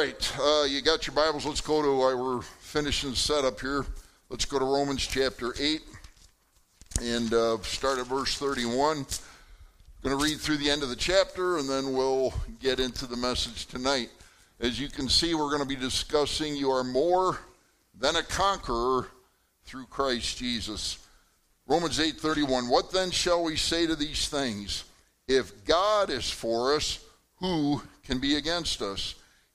right, uh, you got your Bibles. Let's go to, uh, we're finishing the setup here. Let's go to Romans chapter 8 and uh, start at verse 31. I'm Going to read through the end of the chapter and then we'll get into the message tonight. As you can see, we're going to be discussing you are more than a conqueror through Christ Jesus. Romans 8:31 What then shall we say to these things? If God is for us, who can be against us?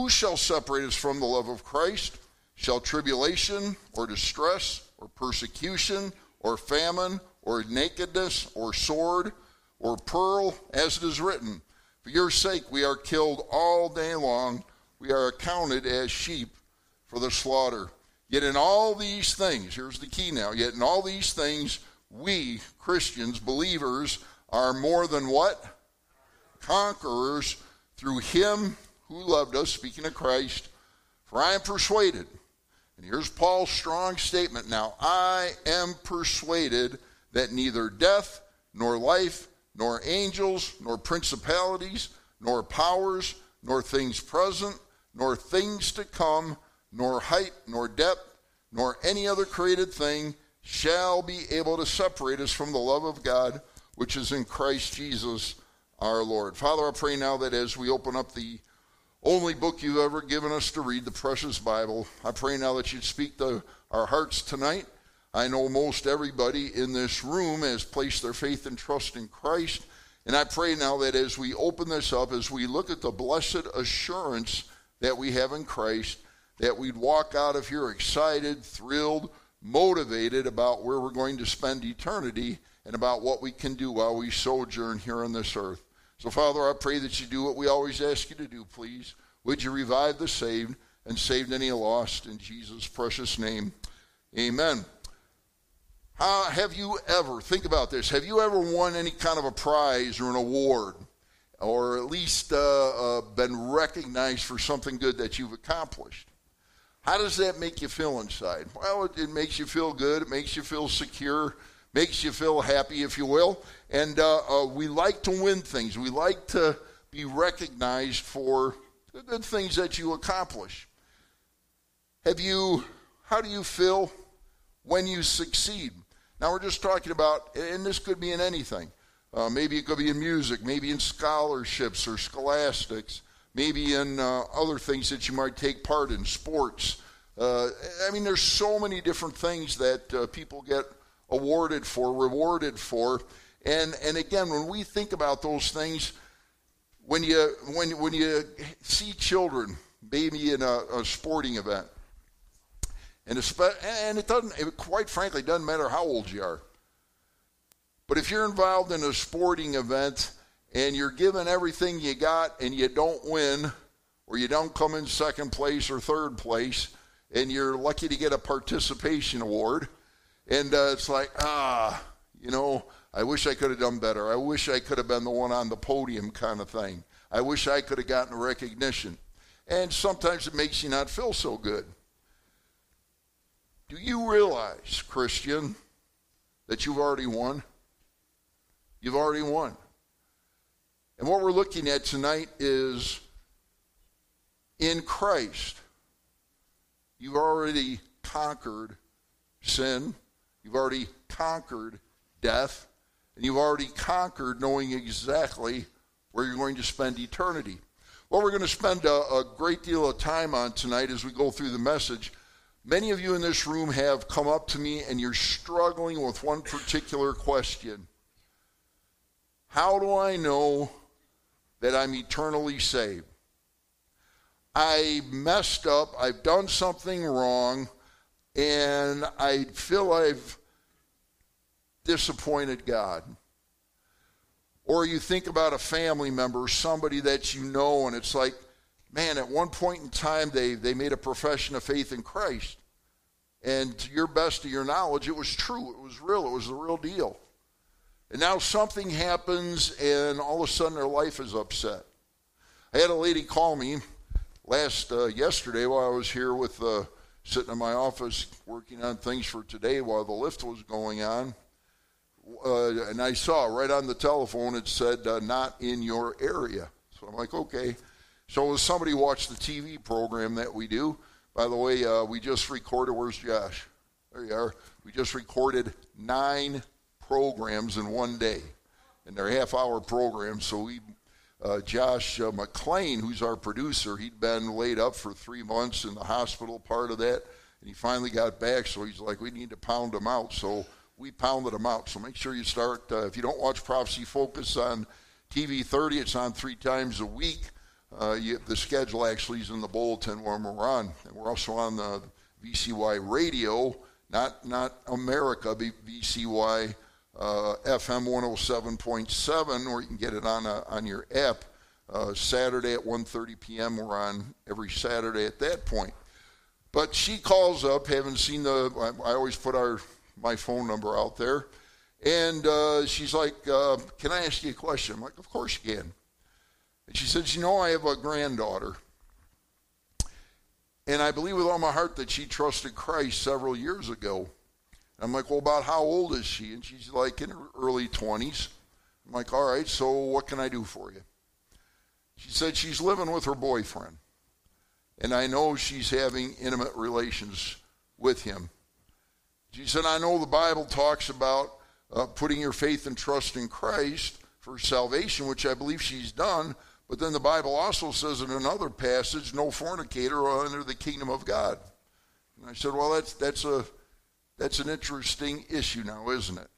Who shall separate us from the love of Christ? Shall tribulation, or distress, or persecution, or famine, or nakedness, or sword, or pearl, as it is written, For your sake we are killed all day long, we are accounted as sheep for the slaughter. Yet in all these things, here's the key now, yet in all these things, we, Christians, believers, are more than what? Conquerors through him who loved us, speaking of Christ. For I am persuaded, and here's Paul's strong statement now I am persuaded that neither death, nor life, nor angels, nor principalities, nor powers, nor things present, nor things to come, nor height, nor depth, nor any other created thing shall be able to separate us from the love of God which is in Christ Jesus our Lord. Father, I pray now that as we open up the only book you've ever given us to read, the precious Bible, I pray now that you'd speak to our hearts tonight. I know most everybody in this room has placed their faith and trust in Christ. And I pray now that as we open this up, as we look at the blessed assurance that we have in Christ, that we'd walk out of here excited, thrilled, motivated about where we're going to spend eternity and about what we can do while we sojourn here on this earth. So, Father, I pray that you do what we always ask you to do, please. Would you revive the saved and save any lost in Jesus' precious name? Amen. Uh, have you ever, think about this, have you ever won any kind of a prize or an award? Or at least uh, uh, been recognized for something good that you've accomplished? How does that make you feel inside? Well, it, it, makes you feel good. It makes you feel secure. Makes you feel happy, if you will. And uh, uh, we like to win things. We like to be recognized for the good things that you accomplish. Have you? How do you feel when you succeed? Now we're just talking about, and this could be in anything. Uh, maybe it could be in music, maybe in scholarships or scholastics maybe in uh, other things that you might take part in, sports. Uh, I mean, there's so many different things that uh, people get awarded for, rewarded for. And, and again, when we think about those things, when you, when, when you see children, maybe in a, a sporting event, and, and it doesn't, it quite frankly, doesn't matter how old you are. But if you're involved in a sporting event and you're given everything you got and you don't win, or you don't come in second place or third place, and you're lucky to get a participation award, and uh, it's like, ah, you know, I wish I could have done better. I wish I could have been the one on the podium kind of thing. I wish I could have gotten recognition. And sometimes it makes you not feel so good. Do you realize, Christian, that you've already won? You've already won. And what we're looking at tonight is in Christ, you've already conquered sin, you've already conquered death, and you've already conquered knowing exactly where you're going to spend eternity. What we're going to spend a, a, great deal of time on tonight as we go through the message. Many of you in this room have come up to me and you're struggling with one particular question How do I know that I'm eternally saved. I messed up, I've done something wrong, and I feel I've disappointed God. Or you think about a family member, somebody that you know, and it's like, man, at one point in time, they, they made a profession of faith in Christ. And to your best of your knowledge, it was true. It was real. It was the real deal. And now something happens, and all of a sudden their life is upset. I had a lady call me last uh, yesterday while I was here with uh, sitting in my office working on things for today while the lift was going on. Uh, and I saw right on the telephone it said uh, not in your area. So I'm like, okay. So as somebody watched the TV program that we do, by the way, uh, we just recorded. Where's Josh? There you are. We just recorded nine programs in one day, and they're half-hour programs. So we, uh, Josh uh, McLean, who's our producer, he'd been laid up for three months in the hospital, part of that, and he finally got back. So he's like, we need to pound him out. So we pounded him out. So make sure you start. Uh, if you don't watch Prophecy Focus on TV 30, it's on three times a week. Uh, you, the schedule actually is in the bulletin when we're on. And we're also on the VCY radio, not, not America, VCY uh, FM 107.7, or you can get it on, a, on your app. Uh, Saturday at 1.30 p.m. We're on every Saturday at that point. But she calls up, haven't seen the, I, I always put our my phone number out there. And uh, she's like, uh, Can I ask you a question? I'm like, Of course you can. And she says, You know, I have a granddaughter. And I believe with all my heart that she trusted Christ several years ago. I'm like, Well, about how old is she? And she's like, In her early 20s. I'm like, All right, so what can I do for you? She said she's living with her boyfriend. And I know she's having intimate relations with him. She said, I know the Bible talks about uh, putting your faith and trust in Christ for salvation, which I believe she's done. But then the Bible also says in another passage, no fornicator enter the kingdom of God. And I said, well, that's, that's, a, that's an interesting issue now, isn't it?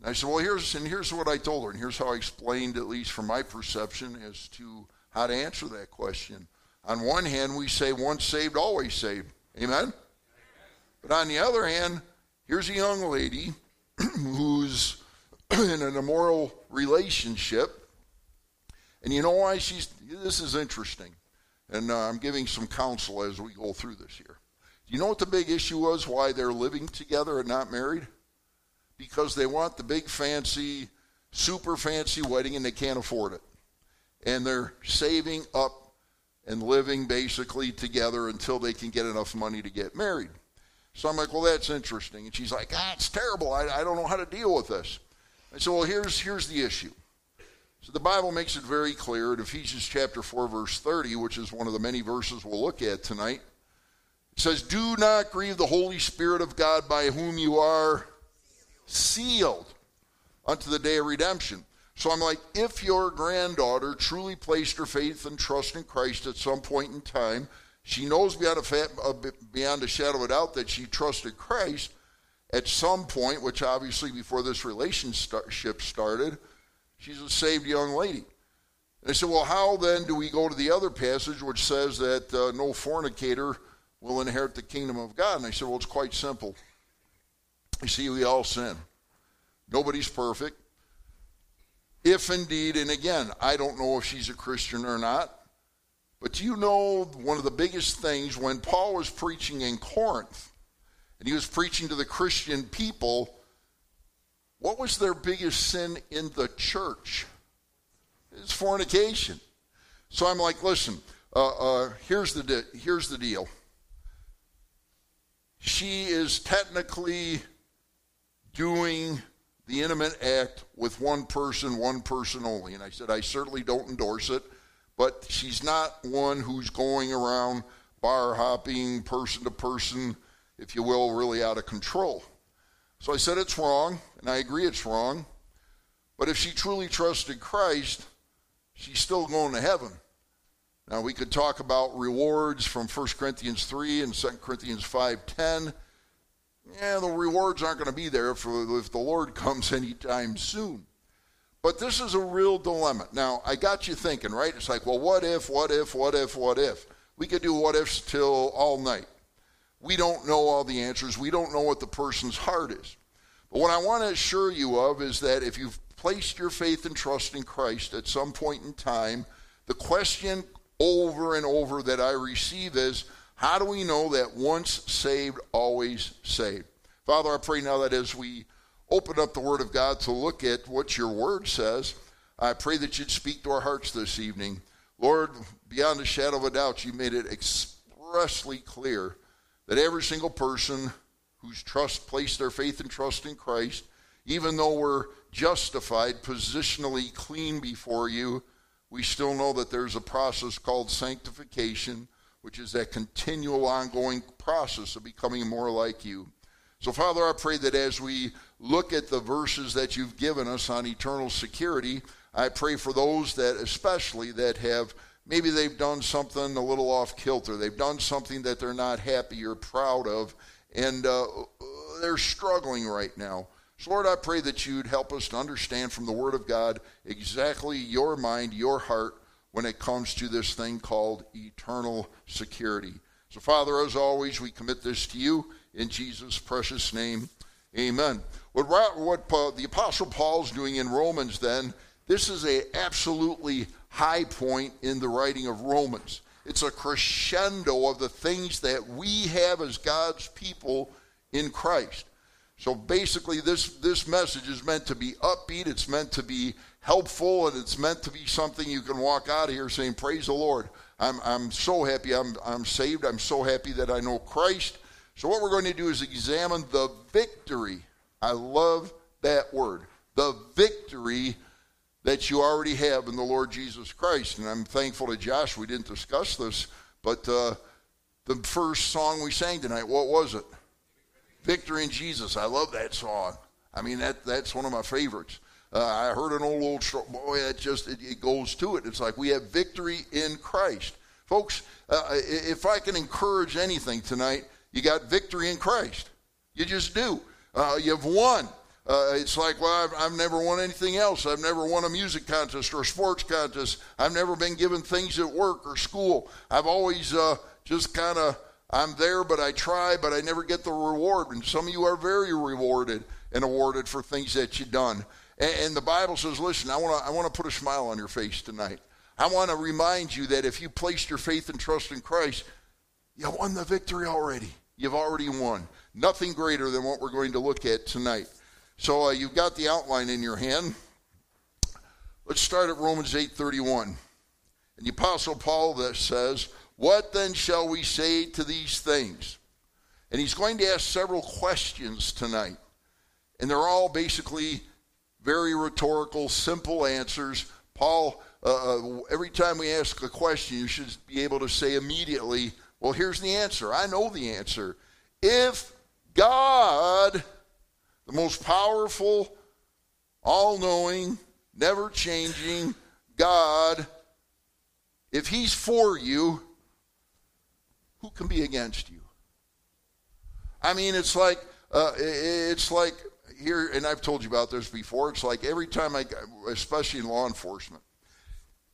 And I said, well, here's, and here's what I told her, and here's how I explained, at least from my perception, as to how to answer that question. On one hand, we say once saved, always saved. Amen? But on the other hand, here's a young lady who's in an immoral relationship and you know why she's, this is interesting. And uh, I'm giving some counsel as we go through this here. Do you know what the big issue was why they're living together and not married? Because they want the big fancy, super fancy wedding and they can't afford it. And they're saving up and living basically together until they can get enough money to get married. So I'm like, well, that's interesting. And she's like, ah, it's terrible. I, I don't know how to deal with this. I said, well, here's, here's the issue. So the Bible makes it very clear in Ephesians chapter 4 verse 30, which is one of the many verses we'll look at tonight. It says, "Do not grieve the Holy Spirit of God by whom you are sealed unto the day of redemption." So I'm like, if your granddaughter truly placed her faith and trust in Christ at some point in time, she knows beyond a, beyond a shadow of a doubt that she trusted Christ at some point, which obviously before this relationship started, She's a saved young lady. And I said, well, how then do we go to the other passage which says that uh, no fornicator will inherit the kingdom of God? And I said, well, it's quite simple. You see, we all sin. Nobody's perfect. If indeed, and again, I don't know if she's a Christian or not, but do you know one of the biggest things when Paul was preaching in Corinth, and he was preaching to the Christian people, what was their biggest sin in the church? It's fornication. So I'm like, listen, uh, uh, here's, the here's the deal. She is technically doing the intimate act with one person, one person only. And I said, I certainly don't endorse it, but she's not one who's going around bar hopping, person to person, if you will, really out of control. So I said it's wrong, and I agree it's wrong. But if she truly trusted Christ, she's still going to heaven. Now we could talk about rewards from 1 Corinthians 3 and 2 Corinthians 5:10. Yeah, the rewards aren't going to be there if, if the Lord comes anytime soon. But this is a real dilemma. Now, I got you thinking, right? It's like, well, what if, what if, what if, what if? We could do what ifs till all night. We don't know all the answers. We don't know what the person's heart is. But what I want to assure you of is that if you've placed your faith and trust in Christ at some point in time, the question over and over that I receive is how do we know that once saved, always saved? Father, I pray now that as we open up the Word of God to look at what your Word says, I pray that you'd speak to our hearts this evening. Lord, beyond a shadow of a doubt, you made it expressly clear that every single person who's trust placed their faith and trust in Christ, even though we're justified, positionally clean before you, we still know that there's a process called sanctification, which is that continual ongoing process of becoming more like you. So, Father, I pray that as we look at the verses that you've given us on eternal security, I pray for those that, especially, that have maybe they've done something a little off kilter. They've done something that they're not happy or proud of, and uh, they're struggling right now. So, Lord, I pray that you'd help us to understand from the Word of God exactly your mind, your heart, when it comes to this thing called eternal security. So, Father, as always, we commit this to you in Jesus' precious name. Amen. What, what uh, the Apostle Paul's doing in Romans then this is a absolutely high point in the writing of Romans. It's a crescendo of the things that we have as God's people in Christ. So basically, this, this message is meant to be upbeat, it's meant to be helpful, and it's meant to be something you can walk out of here saying, Praise the Lord. I'm, I'm so happy I'm, I'm saved. I'm so happy that I know Christ. So, what we're going to do is examine the victory. I love that word. The victory that you already have in the Lord Jesus Christ. And I'm thankful to Josh, we didn't discuss this, but uh, the first song we sang tonight, what was it? Victory in Jesus. I love that song. I mean, that that's one of my favorites. Uh, I heard an old, old story. Boy, that just, it, it, goes to it. It's like we have victory in Christ. Folks, uh, if I can encourage anything tonight, you got victory in Christ. You just do. Uh, you've won. Uh, it's like, well, I've, I've, never won anything else. I've never won a music contest or a sports contest. I've never been given things at work or school. I've always uh, just kind of, I'm there, but I try, but I never get the reward. And some of you are very rewarded and awarded for things that you've done. And, and the Bible says, listen, I want to I wanna put a smile on your face tonight. I want to remind you that if you placed your faith and trust in Christ, you won the victory already. You've already won. Nothing greater than what we're going to look at tonight. So uh, you've got the outline in your hand. Let's start at Romans 8:31. And the apostle Paul that says, "What then shall we say to these things?" And he's going to ask several questions tonight. And they're all basically very rhetorical, simple answers. Paul, uh, uh every time we ask a question, you should be able to say immediately, well, here's the answer. I know the answer. If God the most powerful, all knowing, never changing God, if He's for you, who can be against you? I mean, it's like, uh, it's like here, and I've told you about this before. It's like every time I, especially in law enforcement,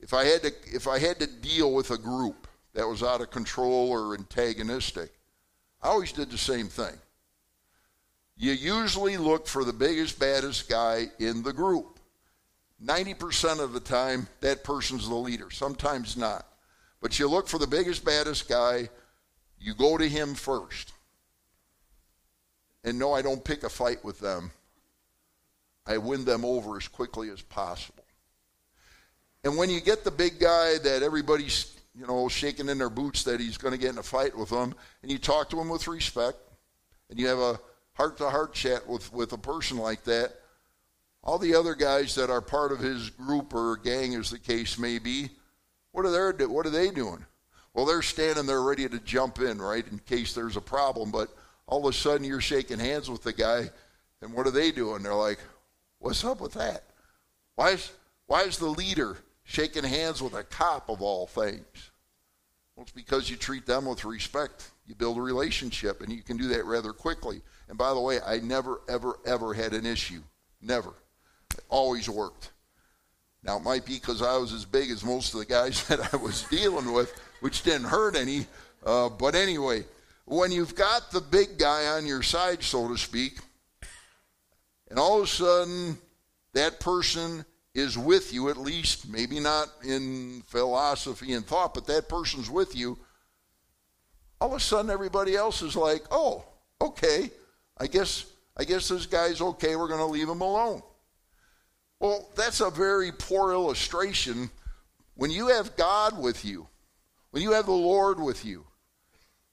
if I had to, if I had to deal with a group that was out of control or antagonistic, I always did the same thing you usually look for the biggest, baddest guy in the group. 90% of the time, that person's the leader. Sometimes not. But you look for the biggest, baddest guy, you go to him first. And no, I don't pick a fight with them. I win them over as quickly as possible. And when you get the big guy that everybody's, you know, shaking in their boots that he's going to get in a fight with them, and you talk to him with respect, and you have a heart to heart chat with, with a person like that, all the other guys that are part of his group or gang, as the case may be, what are they, what are they doing? Well, they're standing there ready to jump in, right, in case there's a problem. But all of a sudden you're shaking hands with the guy, and what are they doing? They're like, what's up with that? Why is, why is the leader shaking hands with a cop of all things? Well, it's because you treat them with respect. You build a relationship, and you can do that rather quickly. And by the way, I never, ever, ever had an issue. Never. It always worked. Now, it might be because I was as big as most of the guys that I was dealing with, which didn't hurt any. Uh, but anyway, when you've got the big guy on your side, so to speak, and all of a sudden that person is with you, at least maybe not in philosophy and thought, but that person's with you, all of a sudden everybody else is like, oh, okay, I guess I guess this guy's okay, we're going to leave him alone. Well, that's a very poor illustration. When you have God with you, when you have the Lord with you,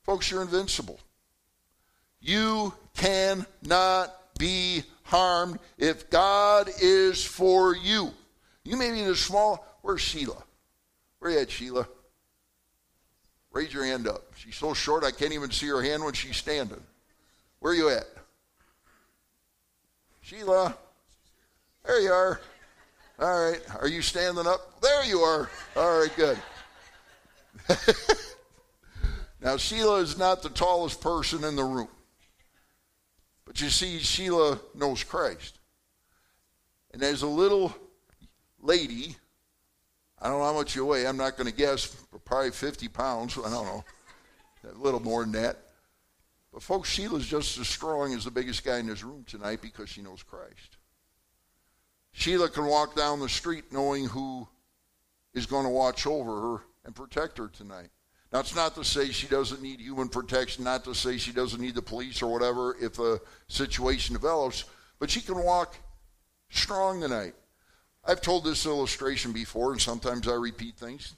folks, you're invincible. You cannot be harmed if God is for you. You may be in the small. Where's Sheila? Where you at, Sheila? Raise your hand up. She's so short I can't even see her hand when she's standing. Where you at? Sheila. There you are. All right. Are you standing up? There you are. All right, good. now, Sheila is not the tallest person in the room. But you see, Sheila knows Christ. And as a little lady, I don't know how much you weigh, I'm not going to guess, probably 50 pounds, I don't know, a little more than that. But folks, Sheila's just as strong as the biggest guy in this room tonight because she knows Christ. Sheila can walk down the street knowing who is going to watch over her and protect her tonight. Now, it's not to say she doesn't need human protection, not to say she doesn't need the police or whatever if a situation develops, but she can walk strong tonight. I've told this illustration before, and sometimes I repeat things.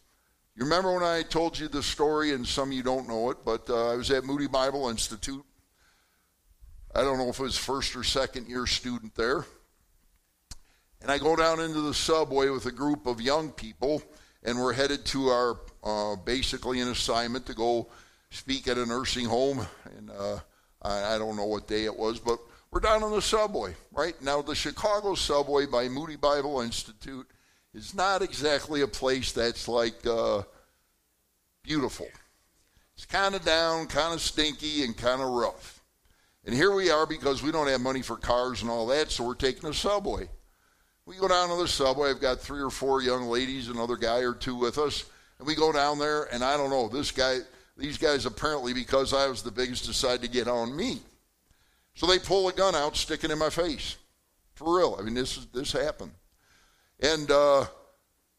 You remember when I told you the story, and some of you don't know it, but uh, I was at Moody Bible Institute. I don't know if it was first or second year student there. And I go down into the subway with a group of young people and we're headed to our uh, basically an assignment to go speak at a nursing home. And uh, I, I, don't know what day it was, but we're down on the subway, right? Now, the Chicago subway by Moody Bible Institute is not exactly a place that's like uh, beautiful. It's kind of down, kind of stinky, and kind of rough. And here we are because we don't have money for cars and all that, so we're taking a subway. We go down to the subway. I've got three or four young ladies, another guy or two with us. And we go down there, and I don't know, this guy, these guys apparently, because I was the biggest, decide to get on me. So they pull a gun out, stick it in my face. For real. I mean, this, is, this happened. And uh,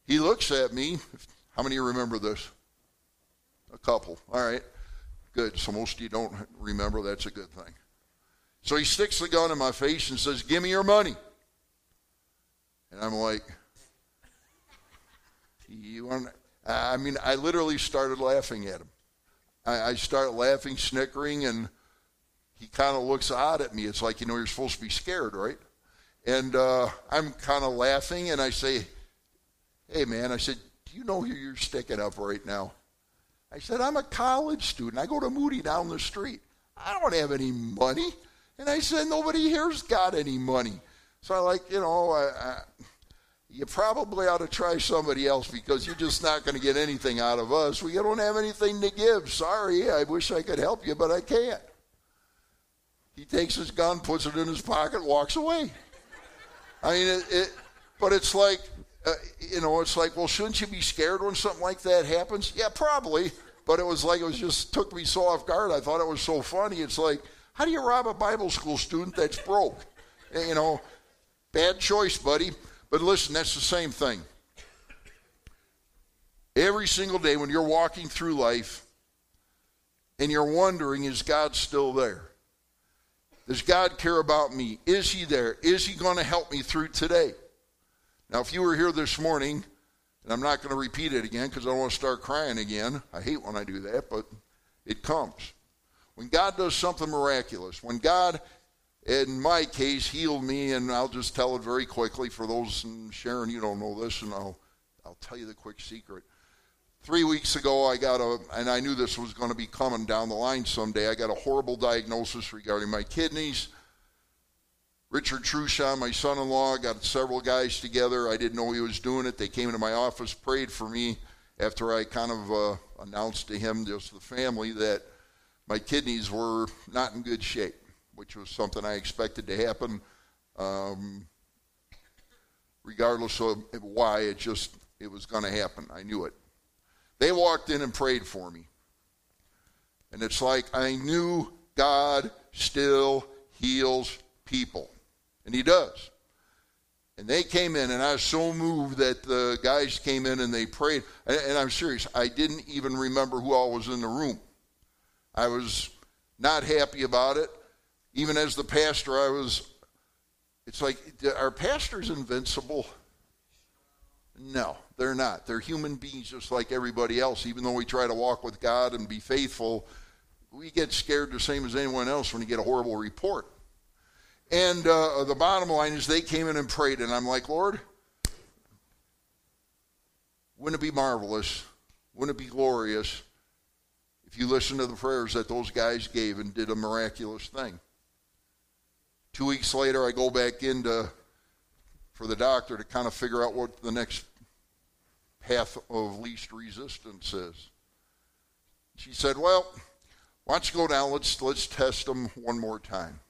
he looks at me. How many of you remember this? A couple. All right. Good. So most of you don't remember. That's a good thing. So he sticks the gun in my face and says, Give me your money. And I'm like, you want? I mean, I literally started laughing at him. I, I start laughing, snickering, and he kind of looks odd at me. It's like, you know, you're supposed to be scared, right? And uh, I'm kind of laughing, and I say, hey, man, I said, do you know who you're sticking up right now? I said, I'm a college student. I go to Moody down the street. I don't have any money. And I said, nobody here's got any money. So I like, you know, I, I, you probably ought to try somebody else because you're just not going to get anything out of us. We don't have anything to give. Sorry, I wish I could help you, but I can't. He takes his gun, puts it in his pocket, walks away. I mean, it, it but it's like, uh, you know, it's like, well, shouldn't you be scared when something like that happens? Yeah, probably. But it was like, it was just took me so off guard. I thought it was so funny. It's like, how do you rob a Bible school student that's broke? You know, Bad choice, buddy. But listen, that's the same thing. Every single day when you're walking through life and you're wondering, is God still there? Does God care about me? Is He there? Is He going to help me through today? Now, if you were here this morning, and I'm not going to repeat it again because I don't want to start crying again. I hate when I do that, but it comes. When God does something miraculous, when God in my case, healed me, and I'll just tell it very quickly for those, and Sharon, you don't know this, and I'll, I'll tell you the quick secret. Three weeks ago, I got a, and I knew this was going to be coming down the line someday. I got a horrible diagnosis regarding my kidneys. Richard Trushon, my son in law, got several guys together. I didn't know he was doing it. They came into my office, prayed for me after I kind of uh, announced to him, just the family, that my kidneys were not in good shape which was something I expected to happen. Um, regardless of why, it just it was going to happen. I knew it. They walked in and prayed for me. And it's like I knew God still heals people. And he does. And they came in, and I was so moved that the guys came in and they prayed. And, and I'm serious, I didn't even remember who all was in the room. I was not happy about it. Even as the pastor, I was, it's like, are pastors invincible? No, they're not. They're human beings just like everybody else. Even though we try to walk with God and be faithful, we get scared the same as anyone else when you get a horrible report. And uh, the bottom line is they came in and prayed, and I'm like, Lord, wouldn't it be marvelous? Wouldn't it be glorious if you listen to the prayers that those guys gave and did a miraculous thing? Two weeks later, I go back in to, for the doctor to kind of figure out what the next path of least resistance is. She said, Well, why don't you go down? Let's, let's test them one more time.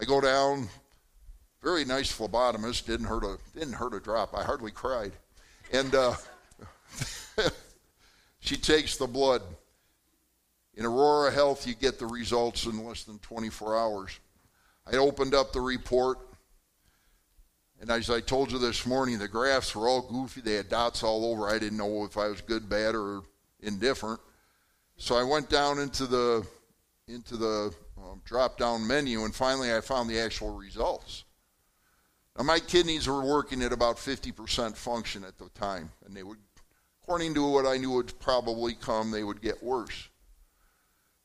I go down, very nice phlebotomist, didn't hurt a, didn't hurt a drop. I hardly cried. And uh, she takes the blood. In Aurora Health, you get the results in less than 24 hours. I opened up the report, and as I told you this morning, the graphs were all goofy. They had dots all over. I didn't know if I was good, bad, or indifferent. So I went down into the into the um, drop down menu, and finally I found the actual results. Now, my kidneys were working at about 50% function at the time, and they would, according to what I knew would probably come, they would get worse.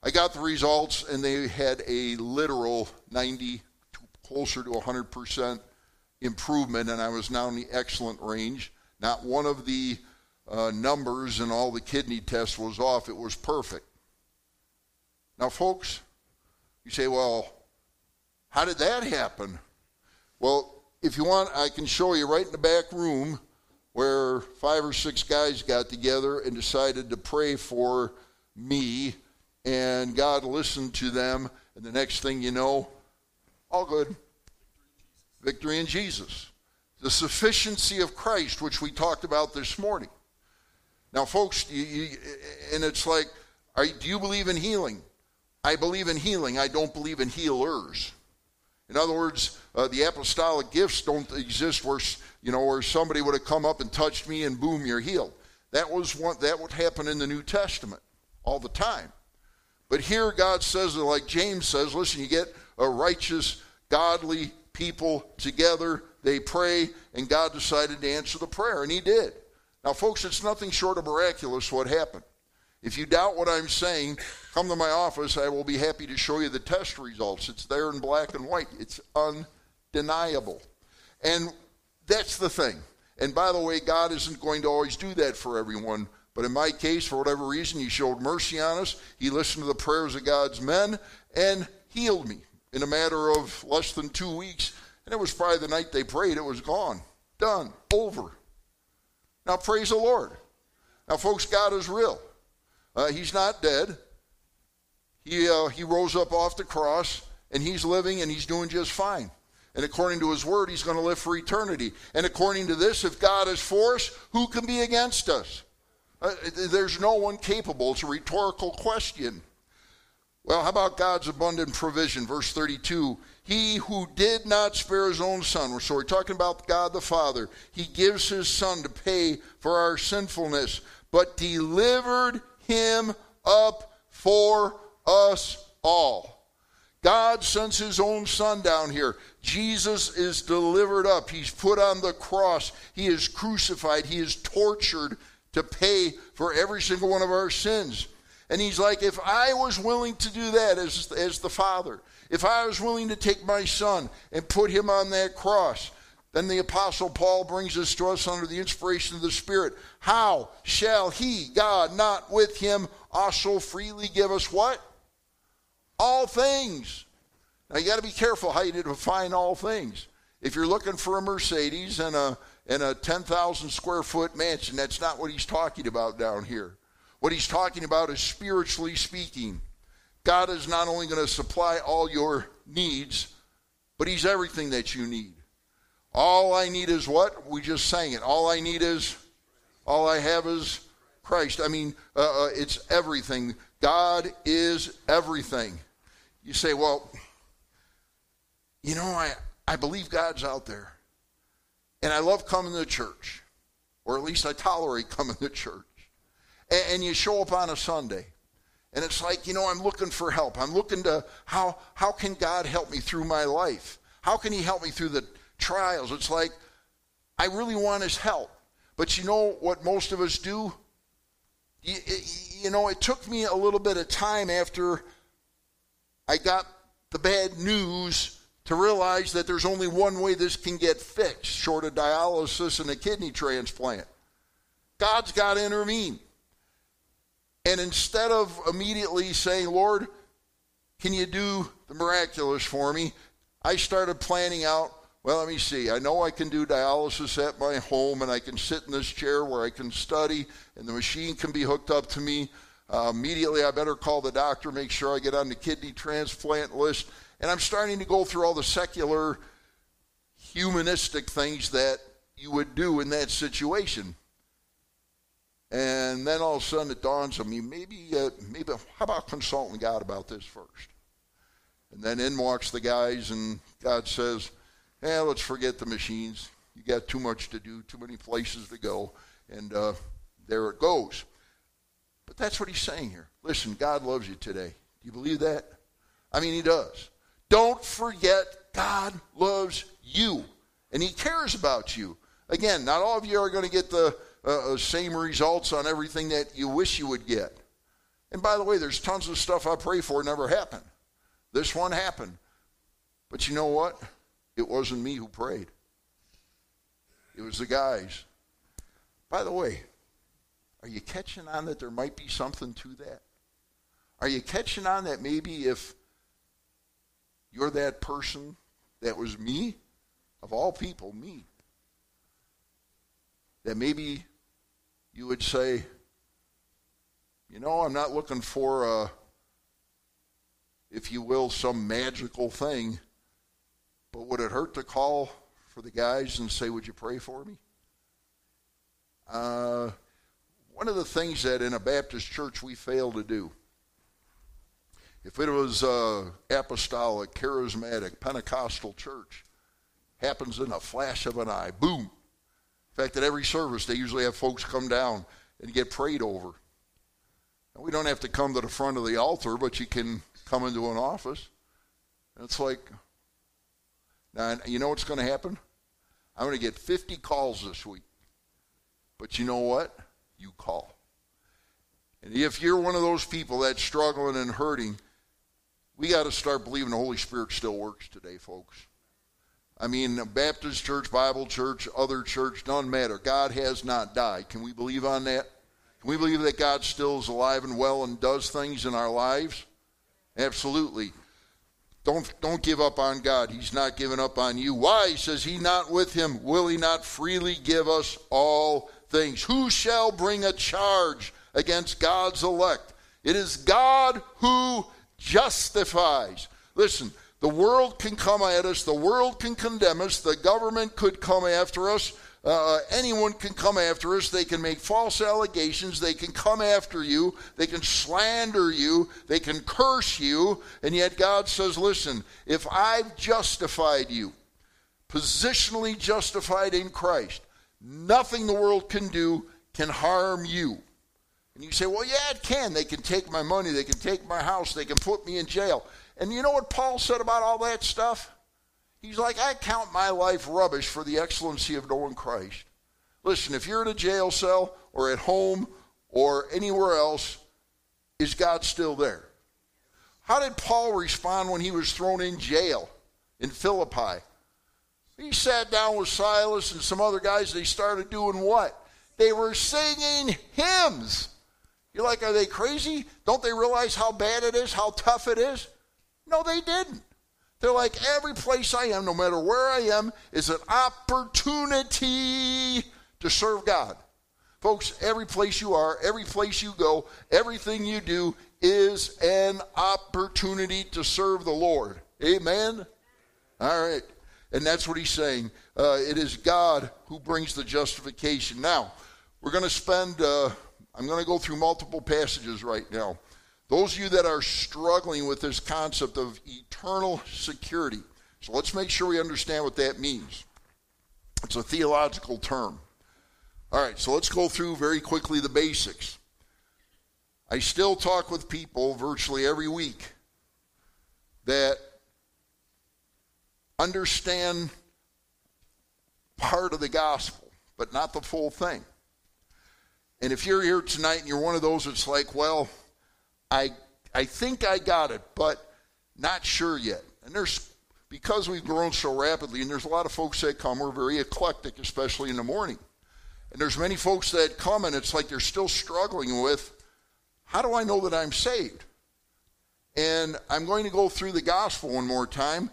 I got the results, and they had a literal 90, closer to 100% improvement, and I was now in the excellent range. Not one of the uh, numbers in all the kidney tests was off, it was perfect. Now, folks, you say, well, how did that happen? Well, if you want, I can show you right in the back room where five or six guys got together and decided to pray for me, and God listened to them, and the next thing you know, all good. Victory in Jesus. The sufficiency of Christ, which we talked about this morning. Now, folks, you, you, and it's like, are, do you believe in healing? I believe in healing. I don't believe in healers. In other words, uh, the apostolic gifts don't exist where you know where somebody would have come up and touched me and boom, you're healed. That was one that would happen in the New Testament all the time. But here God says, like James says, listen, you get a righteous, godly people together, they pray, and God decided to answer the prayer, and He did. Now, folks, it's nothing short of miraculous what happened. If you doubt what I'm saying, come to my office. I will be happy to show you the test results. It's there in black and white, it's undeniable. And that's the thing. And by the way, God isn't going to always do that for everyone. But in my case, for whatever reason, He showed mercy on us. He listened to the prayers of God's men and healed me in a matter of less than two weeks. And it was probably the night they prayed, it was gone. Done. Over. Now, praise the Lord. Now, folks, God is real. Uh, he's not dead. He, uh, he rose up off the cross, and he's living and he's doing just fine. And according to his word, he's going to live for eternity. And according to this, if God is for us, who can be against us? Uh, there's no one capable. It's a rhetorical question. Well, how about God's abundant provision? Verse 32 He who did not spare his own son, so we're talking about God the Father, he gives his son to pay for our sinfulness, but delivered him up for us all. God sends his own son down here. Jesus is delivered up. He's put on the cross. He is crucified. He is tortured to pay for every single one of our sins. And he's like, if I was willing to do that as, as the Father, if I was willing to take my son and put him on that cross, then the Apostle Paul brings this to us under the inspiration of the Spirit. How shall he, God, not with him, also freely give us what? All things. Now you got to be careful how you define all things. If you're looking for a Mercedes and a and a 10,000 square foot mansion, that's not what he's talking about down here. What he's talking about is spiritually speaking. God is not only going to supply all your needs, but he's everything that you need. All I need is what? We just sang it. All I need is, all I have is Christ. I mean, uh, uh, it's everything. God is everything. You say, well, you know, I, I believe God's out there. And I love coming to church, or at least I tolerate coming to church. And, and you show up on a Sunday, and it's like, you know, I'm looking for help. I'm looking to how how can God help me through my life? How can He help me through the trials? It's like I really want His help. But you know what most of us do? You, you know, it took me a little bit of time after I got the bad news to realize that there's only one way this can get fixed, short of dialysis and a kidney transplant. God's got to intervene. And instead of immediately saying, Lord, can you do the miraculous for me? I started planning out, well, let me see. I know I can do dialysis at my home and I can sit in this chair where I can study and the machine can be hooked up to me. Uh, immediately, I better call the doctor, make sure I get on the kidney transplant list. And I'm starting to go through all the secular, humanistic things that you would do in that situation. And then all of a sudden it dawns on me, maybe, uh, maybe, how about consulting God about this first? And then in walks the guys, and God says, "Yeah, let's forget the machines. You got too much to do, too many places to go." And uh, there it goes. But that's what he's saying here. Listen, God loves you today. Do you believe that? I mean, he does. Don't forget, God loves you, and He cares about you. Again, not all of you are going to get the uh, uh, same results on everything that you wish you would get. And by the way, there's tons of stuff I pray for never happened. This one happened. But you know what? It wasn't me who prayed. It was the guys. By the way, are you catching on that there might be something to that? Are you catching on that maybe if you're that person that was me, of all people, me. That maybe you would say, you know, I'm not looking for a, if you will, some magical thing, but would it hurt to call for the guys and say, would you pray for me? Uh, one of the things that in a Baptist church we fail to do if it was uh, apostolic, charismatic, Pentecostal church, happens in a flash of an eye. Boom. In fact, at every service, they usually have folks come down and get prayed over. And we don't have to come to the front of the altar, but you can come into an office. And it's like, now, you know what's going to happen? I'm going to get 50 calls this week. But you know what? You call. And if you're one of those people that's struggling and hurting, we got to start believing the Holy Spirit still works today, folks. I mean, Baptist church, Bible church, other church, doesn't matter. God has not died. Can we believe on that? Can we believe that God still is alive and well and does things in our lives? Absolutely. Don't, don't give up on God. He's not giving up on you. Why? Says, He not with him. Will he not freely give us all things? Who shall bring a charge against God's elect? It is God who justifies. Listen, the world can come at us, the world can condemn us, the government could come after us. Uh, anyone can come after us. They can make false allegations. They can come after you. They can slander you. They can curse you. And yet God says, listen, if I've justified you, positionally justified in Christ, nothing the world can do can harm you. And you say, well, yeah, it can. They can take my money. They can take my house. They can put me in jail. And you know what Paul said about all that stuff? He's like, I count my life rubbish for the excellency of knowing Christ. Listen, if you're in a jail cell or at home or anywhere else, is God still there? How did Paul respond when he was thrown in jail in Philippi? He sat down with Silas and some other guys. They started doing what? They were singing hymns. You're like, are they crazy? Don't they realize how bad it is, how tough it is? No, they didn't. They're like, every place I am, no matter where I am, is an opportunity to serve God. Folks, every place you are, every place you go, everything you do is an opportunity to serve the Lord. Amen? All right. And that's what he's saying. Uh, it is God who brings the justification. Now, we're going to spend. Uh, I'm going to go through multiple passages right now. Those of you that are struggling with this concept of eternal security. So let's make sure we understand what that means. It's a theological term. All right, so let's go through very quickly the basics. I still talk with people virtually every week that understand part of the gospel, but not the full thing. And if you're here tonight and you're one of those that's like, well, I I think I got it, but not sure yet. And there's because we've grown so rapidly, and there's a lot of folks that come, we're very eclectic, especially in the morning. And there's many folks that come and it's like they're still struggling with how do I know that I'm saved? And I'm going to go through the gospel one more time,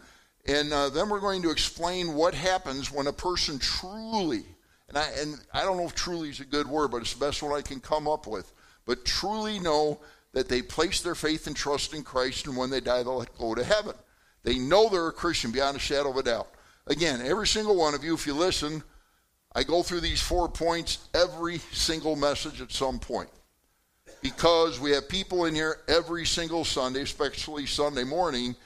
and uh, then we're going to explain what happens when a person truly, and I, and I don't know if truly is a good word, but it's the best one I can come up with, but truly know that they place their faith and trust in Christ, and when they die, they'll go to heaven. They know they're a Christian beyond a shadow of a doubt. Again, every single one of you, if you listen, I go through these four points every single message at some point. Because we have people in here every single Sunday, especially Sunday morning,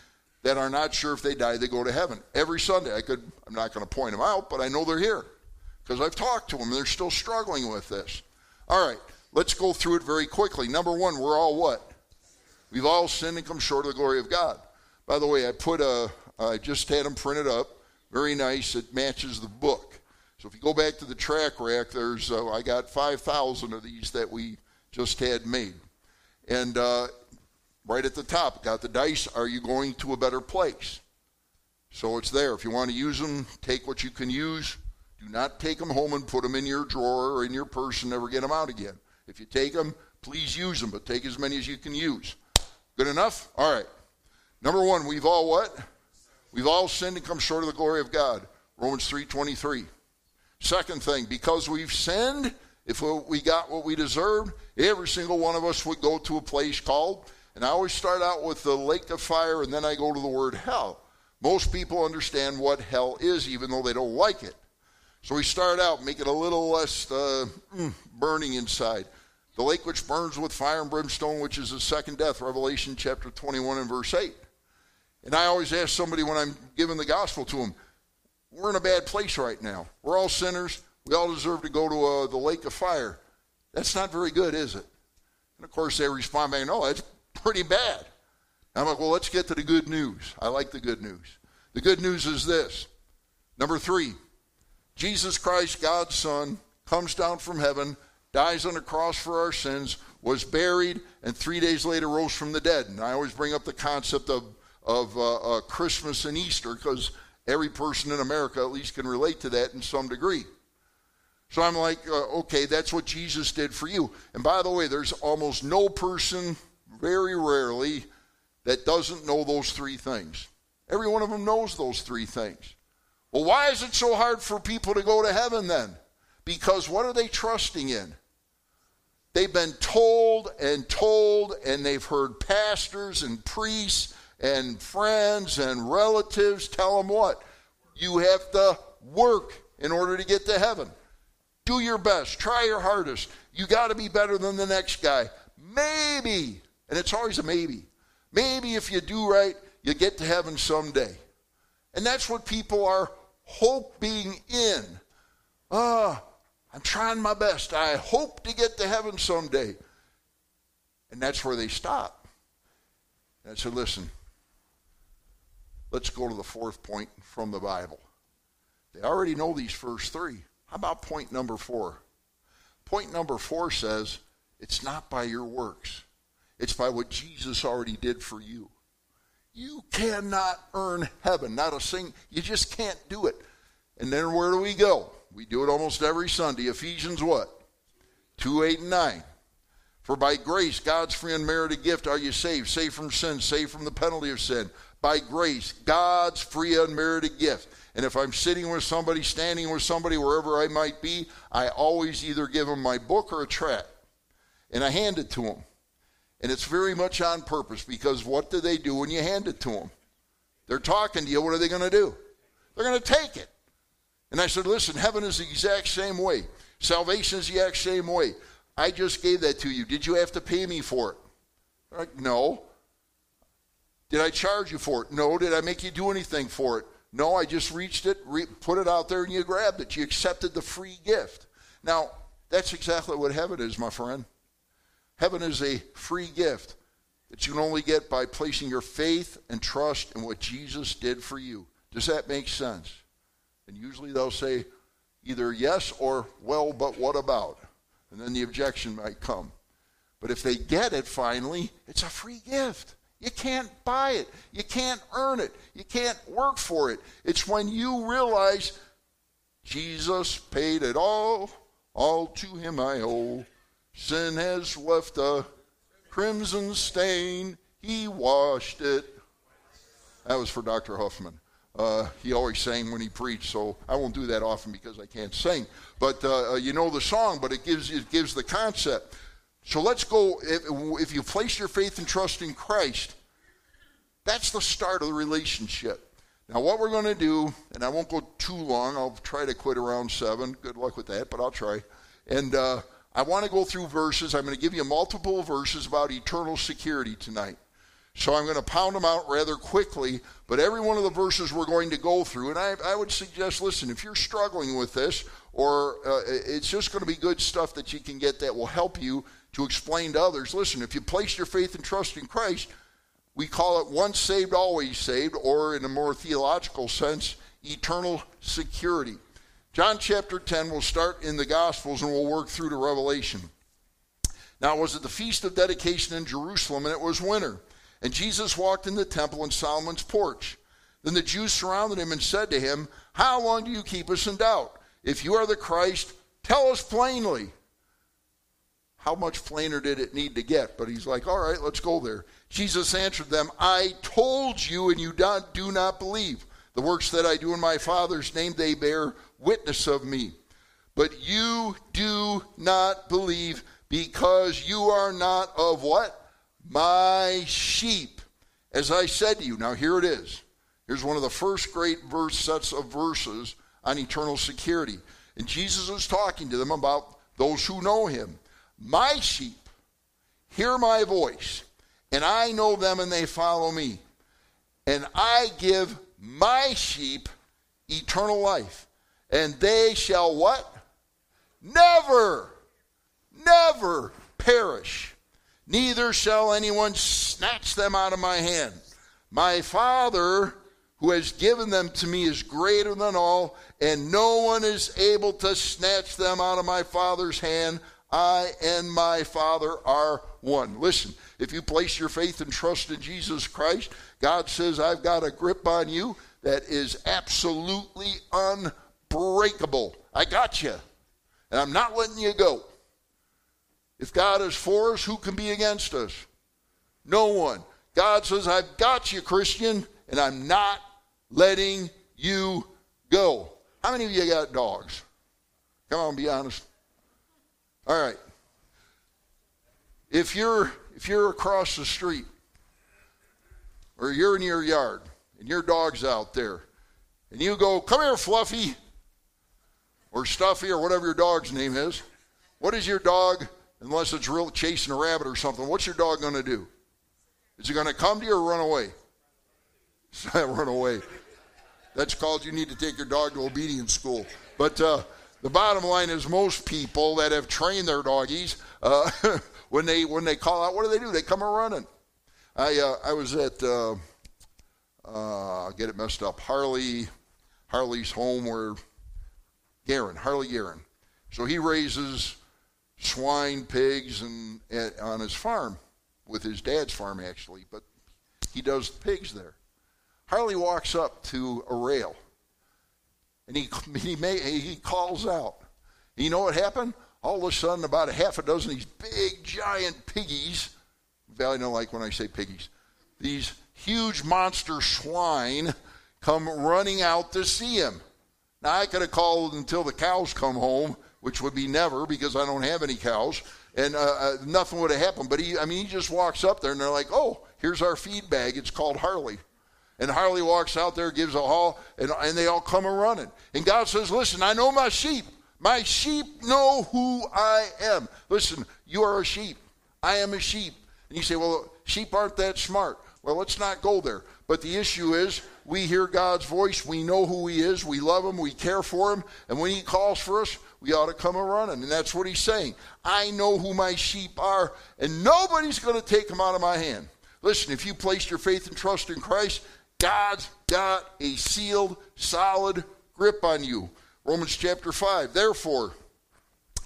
that are not sure if they die, they go to heaven. Every Sunday. I could I'm not going to point them out, but I know they're here. Because I've talked to them, they're still struggling with this. All right, let's go through it very quickly. Number one, we're all what? We've all sinned and come short of the glory of God. By the way, I put a, I just had them printed up. Very nice. It matches the book. So if you go back to the tract rack, there's, uh, I got 5,000 of these that we just had made. And uh, right at the top, got the dice. Are you going to a better place? So it's there. If you want to use them, take what you can use. Do not take them home and put them in your drawer or in your purse and never get them out again. If you take them, please use them, but take as many as you can use. Good enough? All right. Number one, we've all what? We've all sinned and come short of the glory of God. Romans 3.23. Second thing, because we've sinned, if we got what we deserved, every single one of us would go to a place called, and I always start out with the lake of fire, and then I go to the word hell. Most people understand what hell is, even though they don't like it. So we start out, make it a little less uh, mm, burning inside. The lake which burns with fire and brimstone, which is the second death, Revelation chapter 21 and verse 8. And I always ask somebody when I'm giving the gospel to them, we're in a bad place right now. We're all sinners. We all deserve to go to uh, the lake of fire. That's not very good, is it? And of course, they respond by, no, that's pretty bad. I'm like, well, let's get to the good news. I like the good news. The good news is this. Number three, Jesus Christ, God's Son, comes down from heaven, dies on the cross for our sins, was buried, and three days later rose from the dead. And I always bring up the concept of of uh, uh, Christmas and Easter because every person in America at least can relate to that in some degree. So I'm like, uh, okay, that's what Jesus did for you. And by the way, there's almost no person, very rarely, that doesn't know those three things. Every one of them knows those three things. Well, why is it so hard for people to go to heaven then? Because what are they trusting in? They've been told and told, and they've heard pastors and priests and friends and relatives tell them what? You have to work in order to get to heaven. Do your best, try your hardest. You got to be better than the next guy. Maybe, and it's always a maybe. Maybe if you do right, you get to heaven someday. And that's what people are hoping in. Ah, oh, I'm trying my best. I hope to get to heaven someday. And that's where they stop. And I said, listen, Let's go to the fourth point from the Bible. They already know these first three. How about point number four? Point number four says, it's not by your works, it's by what Jesus already did for you. You cannot earn heaven, not a sing. You just can't do it. And then where do we go? We do it almost every Sunday. Ephesians what? 2, 8, and 9. For by grace, God's free unmerited gift, are you saved, saved from sin, saved from the penalty of sin, by grace, God's free unmerited gift. And if I'm sitting with somebody, standing with somebody, wherever I might be, I always either give them my book or a tract. And I hand it to them. And it's very much on purpose because what do they do when you hand it to them? They're talking to you. What are they going to do? They're going to take it. And I said, listen, heaven is the exact same way. Salvation is the exact same way. I just gave that to you. Did you have to pay me for it? Like, no. Did I charge you for it? No. Did I make you do anything for it? No, I just reached it, re- put it out there, and you grabbed it. You accepted the free gift. Now, that's exactly what heaven is, my friend. Heaven is a free gift that you can only get by placing your faith and trust in what Jesus did for you. Does that make sense? And usually they'll say either yes or well, but what about? And then the objection might come. But if they get it finally, it's a free gift. You can't buy it. You can't earn it. You can't work for it. It's when you realize Jesus paid it all, all to him I owe. Sin has left a crimson stain. He washed it. That was for Dr. Huffman. Uh, he always sang when he preached, so I won't do that often because I can't sing. But uh, uh, you know the song, but it gives it gives the concept. So let's go. If, if you place your faith and trust in Christ, that's the start of the relationship. Now, what we're going to do, and I won't go too long. I'll try to quit around seven. Good luck with that, but I'll try. And uh, I want to go through verses. I'm going to give you multiple verses about eternal security tonight. So I'm going to pound them out rather quickly, but every one of the verses we're going to go through, and I, I would suggest, listen, if you're struggling with this, or uh, it's just going to be good stuff that you can get that will help you to explain to others. Listen, if you place your faith and trust in Christ, we call it once saved, always saved, or in a more theological sense, eternal security. John chapter 10, we'll start in the Gospels and we'll work through to Revelation. Now, it was at the Feast of Dedication in Jerusalem, and it was winter. And Jesus walked in the temple in Solomon's porch. Then the Jews surrounded him and said to him, How long do you keep us in doubt? If you are the Christ, tell us plainly. How much plainer did it need to get? But he's like, All right, let's go there. Jesus answered them, I told you, and you do not believe. The works that I do in my Father's name, they bear witness of me. But you do not believe because you are not of what? my sheep, as I said to you. Now, here it is. Here's one of the first great verse sets of verses on eternal security. And Jesus is talking to them about those who know him. My sheep hear my voice, and I know them and they follow me. And I give my sheep eternal life. And they shall what? Never, never perish neither shall anyone snatch them out of my hand. My Father, who has given them to me, is greater than all, and no one is able to snatch them out of my Father's hand. I and my Father are one. Listen, if you place your faith and trust in Jesus Christ, God says, I've got a grip on you that is absolutely unbreakable. I got you, and I'm not letting you go. If God is for us, who can be against us? No one. God says, I've got you, Christian, and I'm not letting you go. How many of you got dogs? Come on, be honest. All right. If you're if you're across the street or you're in your yard and your dog's out there and you go, "Come here, Fluffy," or Stuffy or whatever your dog's name is, what is your dog unless it's real chasing a rabbit or something, what's your dog going to do? Is he going to come to you or run away? run away. That's called you need to take your dog to obedience school. But uh, the bottom line is most people that have trained their doggies, uh, when they when they call out, what do they do? They come a running. I uh, I was at uh, uh, get it messed up Harley Harley's home where Garen Harley Garen. So he raises swine, pigs, and on his farm, with his dad's farm actually, but he does pigs there. Harley walks up to a rail, and he he, may, he calls out. You know what happened? All of a sudden, about a half a dozen of these big, giant piggies. Valley don't like when I say piggies. These huge monster swine come running out to see him. Now I could have called until the cows come home which would be never because I don't have any cows, and uh, uh, nothing would have happened. But he, I mean, he just walks up there and they're like, "Oh, here's our feed bag. It's called Harley." And Harley walks out there, gives a haul, and, and they all come a running. And God says, Listen, I know my sheep. My sheep know who I am. Listen, you are a sheep. I am a sheep. And you say, Well, sheep aren't that smart. Well, let's not go there. But the issue is we hear God's voice, we know who He is, we love Him, we care for Him, and when He calls for us, we ought to come a running. And that's what He's saying. I know who my sheep are, and nobody's going to take them out of my hand. Listen, if you placed your faith and trust in Christ, God's got a sealed, solid grip on you. Romans chapter 5. Therefore,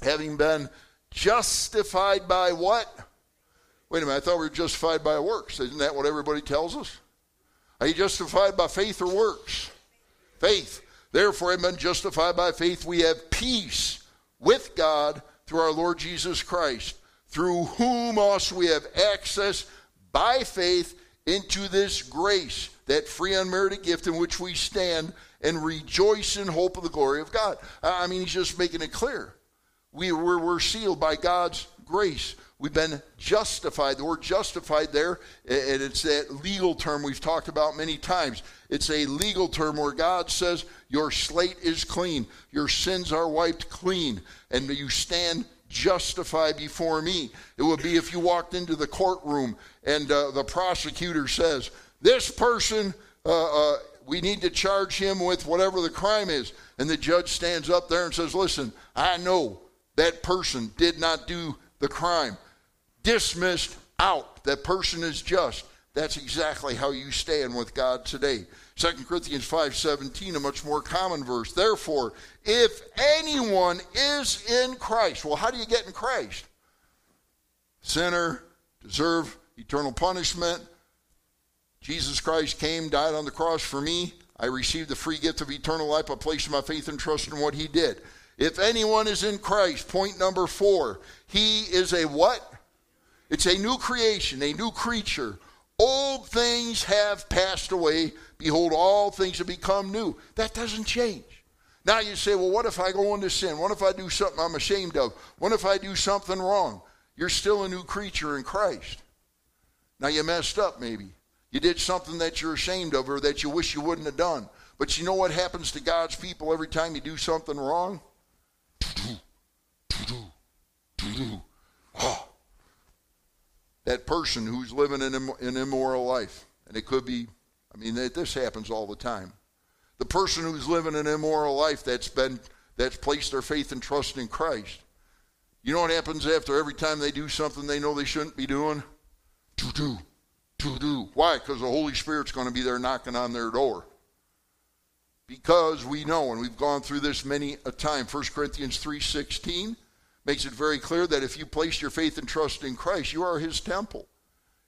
having been justified by what? Wait a minute, I thought we were justified by works. Isn't that what everybody tells us? Are you justified by faith or works? Faith. Therefore, having been justified by faith, we have peace with God through our Lord Jesus Christ, through whom also we have access by faith into this grace, that free unmerited gift in which we stand and rejoice in hope of the glory of God. I mean, he's just making it clear. We, we're, we're sealed by God's grace. We've been justified. The word justified there, and it's that legal term we've talked about many times. It's a legal term where God says, Your slate is clean, your sins are wiped clean, and you stand justified before me. It would be if you walked into the courtroom and uh, the prosecutor says, This person, uh, uh, we need to charge him with whatever the crime is. And the judge stands up there and says, Listen, I know that person did not do the crime dismissed out. That person is just. That's exactly how you stand with God today. 2 Corinthians 5:17, a much more common verse. Therefore, if anyone is in Christ, well, how do you get in Christ? Sinner, deserve eternal punishment. Jesus Christ came, died on the cross for me. I received the free gift of eternal life by placing my faith and trust in what he did. If anyone is in Christ, point number four, he is a what? It's a new creation, a new creature. Old things have passed away. Behold, all things have become new. That doesn't change. Now you say, well, what if I go into sin? What if I do something I'm ashamed of? What if I do something wrong? You're still a new creature in Christ. Now you messed up, maybe. You did something that you're ashamed of or that you wish you wouldn't have done. But you know what happens to God's people every time you do something wrong? Oh, that person who's living an, an immoral life. And it could be, I mean, this happens all the time. The person who's living an immoral life that's been, that's placed their faith and trust in Christ. You know what happens after every time they do something they know they shouldn't be doing? To do, to do. Why? Because the Holy Spirit's going to be there knocking on their door. Because we know, and we've gone through this many a time. 1 Corinthians 3.16 makes it very clear that if you place your faith and trust in Christ, you are his temple.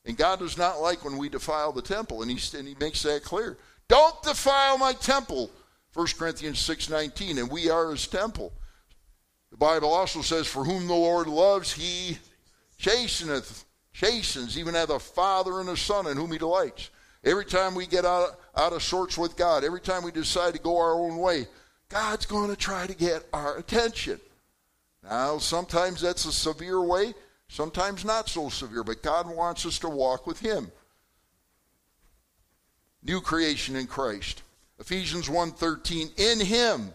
And God does not like when we defile the temple, and he, and he makes that clear. Don't defile my temple, 1 Corinthians 6.19, and we are his temple. The Bible also says, For whom the Lord loves, he chasteneth, chastens, even as a father and a son in whom he delights. Every time we get out, out of sorts with God, every time we decide to go our own way, God's going to try to get our attention. Now, sometimes that's a severe way, sometimes not so severe, but God wants us to walk with Him. New creation in Christ. Ephesians 1:13 In him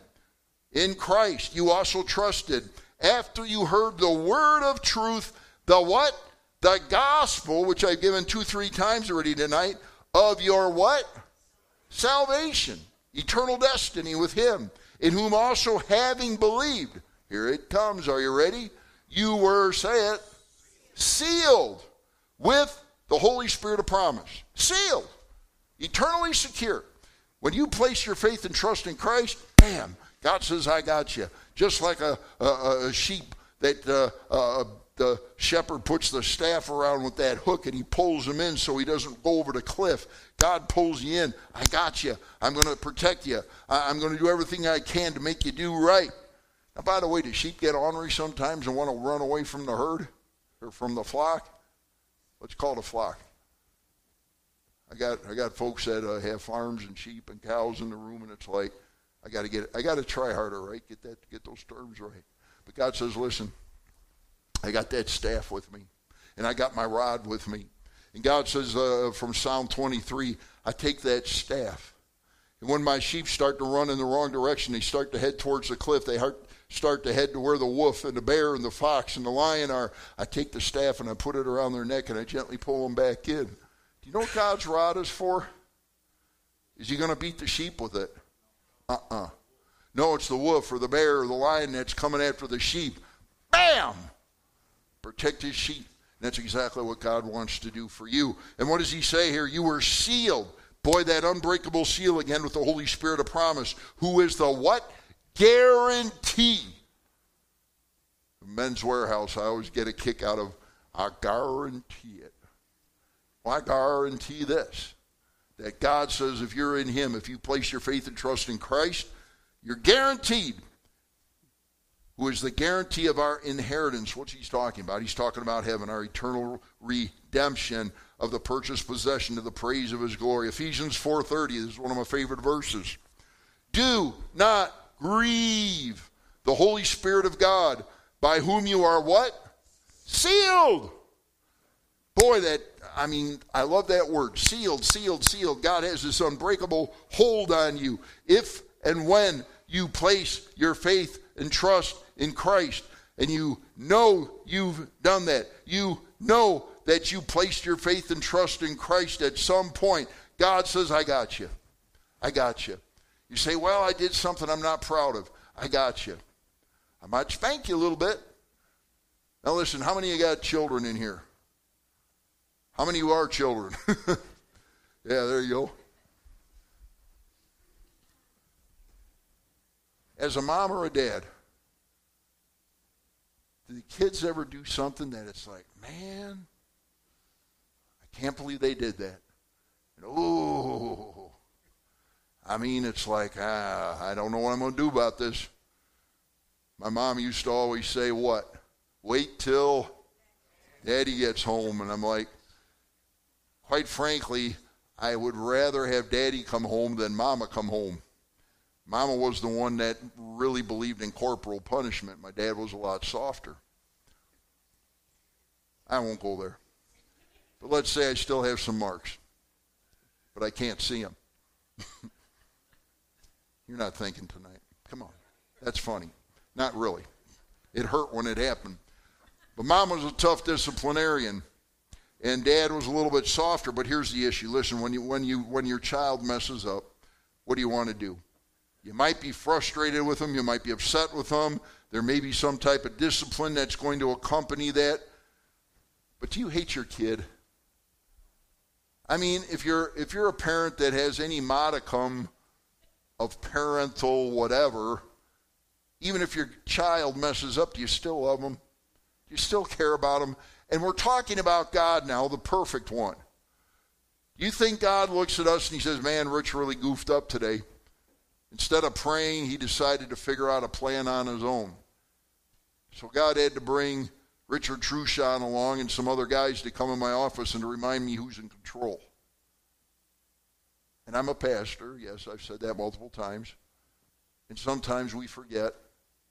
in Christ you also trusted after you heard the word of truth the what the gospel which I've given 2 3 times already tonight of your what salvation eternal destiny with him in whom also having believed here it comes. Are you ready? You were, say it, sealed with the Holy Spirit of promise. Sealed. Eternally secure. When you place your faith and trust in Christ, bam, God says, I got you. Just like a, a, a sheep that uh, uh, the shepherd puts the staff around with that hook and he pulls him in so he doesn't go over the cliff. God pulls you in. I got you. I'm going to protect you. I'm going to do everything I can to make you do right. Now, by the way, do sheep get ornery sometimes and want to run away from the herd or from the flock? What's called a flock? I got I got folks that uh, have farms and sheep and cows in the room, and it's like I got to get I got to try harder, right? Get that get those terms right. But God says, listen, I got that staff with me, and I got my rod with me. And God says uh, from Psalm 23, I take that staff. And when my sheep start to run in the wrong direction, they start to head towards the cliff. They start to head to where the wolf and the bear and the fox and the lion are, I take the staff and I put it around their neck and I gently pull them back in. Do you know what God's rod is for? Is he going to beat the sheep with it? Uh uh-uh. uh No, it's the wolf or the bear or the lion that's coming after the sheep. Bam! Protect his sheep. That's exactly what God wants to do for you. And what does he say here? You were sealed. Boy, that unbreakable seal again with the Holy Spirit of promise, who is the what? Guarantee. Men's Wearhouse, I always get a kick out of, I guarantee it. Well, I guarantee this that God says if you're in Him, if you place your faith and trust in Christ, you're guaranteed. Who is the guarantee of our inheritance? What's He's talking about? He's talking about heaven, our eternal redemption of the purchased possession to the praise of His glory. Ephesians 4:30 this is one of my favorite verses. Do not grieve the Holy Spirit of God, by whom you are what? Sealed. Boy, that I mean, I love that word sealed, sealed, sealed. God has this unbreakable hold on you. If and when you place your faith and trust in Christ, and you know you've done that, you know that you placed your faith and trust in Christ at some point, God says, I got you. I got you. You say, Well, I did something I'm not proud of. I got you. I might spank you a little bit. Now, listen, how many of you got children in here? How many of you are children? yeah, there you go. As a mom or a dad, do the kids ever do something that it's like, man, I can't believe they did that? And, oh, I mean, it's like, ah, I don't know what I'm going to do about this. My mom used to always say, what? Wait till daddy gets home. And I'm like, quite frankly, I would rather have daddy come home than mama come home. Mama was the one that really believed in corporal punishment. My dad was a lot softer. I won't go there. But let's say I still have some marks, but I can't see them. You're not thinking tonight. Come on. That's funny. Not really. It hurt when it happened. But mom was a tough disciplinarian and dad was a little bit softer but here's the issue listen when you when you when your child messes up what do you want to do you might be frustrated with them you might be upset with them. There may be some type of discipline that's going to accompany that. But do you hate your kid? I mean if you're if you're a parent that has any modicum of parental whatever even if your child messes up do you still love them? Do you still care about them? And we're talking about God now, the perfect one. You think God looks at us and he says, Man, Rich really goofed up today. Instead of praying, he decided to figure out a plan on his own. So God had to bring Richard Trushon along and some other guys to come in my office and to remind me who's in control. And I'm a pastor. Yes, I've said that multiple times. And sometimes we forget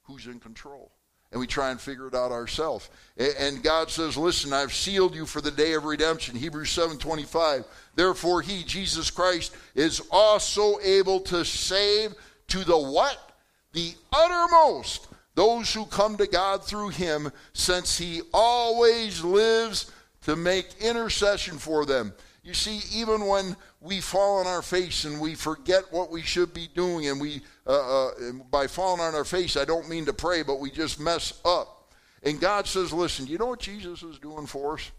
who's in control and we try and figure it out ourselves. And God says, "Listen, I've sealed you for the day of redemption." Hebrews 7:25. Therefore he, Jesus Christ, is also able to save to the what? The uttermost those who come to God through him, since he always lives to make intercession for them. You see, even when we fall on our face and we forget what we should be doing, and we, uh, uh, by falling on our face, I don't mean to pray, but we just mess up. And God says, listen, you know what Jesus is doing for us?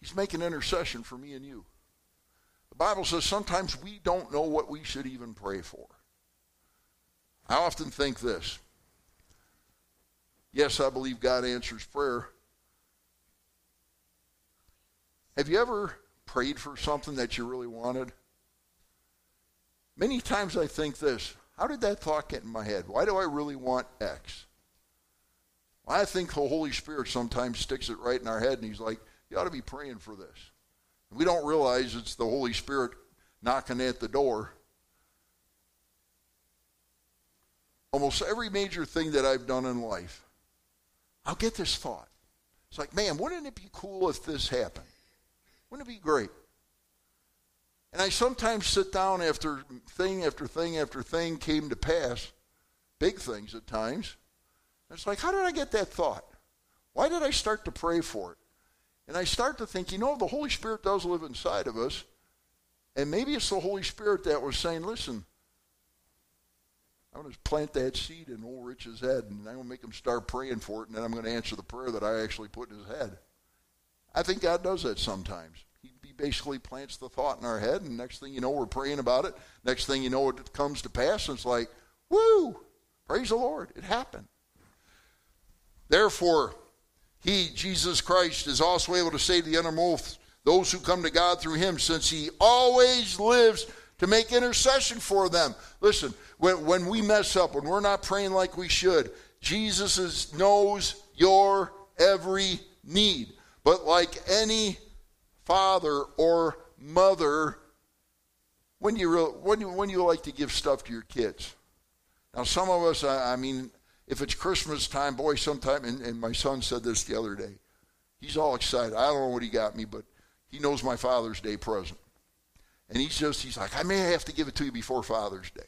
He's making intercession for me and you. The Bible says sometimes we don't know what we should even pray for. I often think this. Yes, I believe God answers prayer, have you ever prayed for something that you really wanted? Many times I think this how did that thought get in my head? Why do I really want X? Well, I think the Holy Spirit sometimes sticks it right in our head and He's like, you ought to be praying for this. We don't realize it's the Holy Spirit knocking at the door. Almost every major thing that I've done in life, I'll get this thought. It's like, man, wouldn't it be cool if this happened? Wouldn't it be great? And I sometimes sit down after thing after thing after thing came to pass, big things at times. And it's like, how did I get that thought? Why did I start to pray for it? And I start to think, you know, the Holy Spirit does live inside of us. And maybe it's the Holy Spirit that was saying, listen, I'm going to plant that seed in old Rich's head, and I'm going to make him start praying for it, and then I'm going to answer the prayer that I actually put in his head. I think God does that sometimes. Basically plants the thought in our head, and next thing you know, we're praying about it. Next thing you know, it comes to pass, and it's like, woo, praise the Lord, it happened. Therefore, he, Jesus Christ, is also able to save the uttermost those who come to God through him, since he always lives to make intercession for them. Listen, when, when we mess up, when we're not praying like we should, Jesus is, knows your every need. But like any father or mother, when you, when you, when you like to give stuff to your kids? Now, some of us, I, I mean, if it's Christmas time, boy, sometime, and, and my son said this the other day. He's all excited. I don't know what he got me, but he knows my Father's Day present. And he's just, he's like, I may have to give it to you before Father's Day.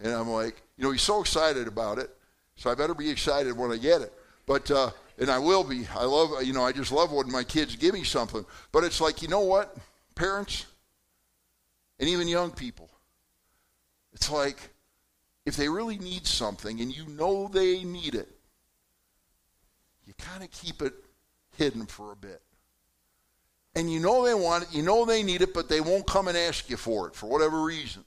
And I'm like, you know, he's so excited about it, so I better be excited when I get it. But, uh, and I will be. I love, you know, I just love when my kids give me something. But it's like, you know what, parents, and even young people, it's like, if they really need something and you know they need it, you kind of keep it hidden for a bit. And you know they want it, you know they need it, but they won't come and ask you for it for whatever reason.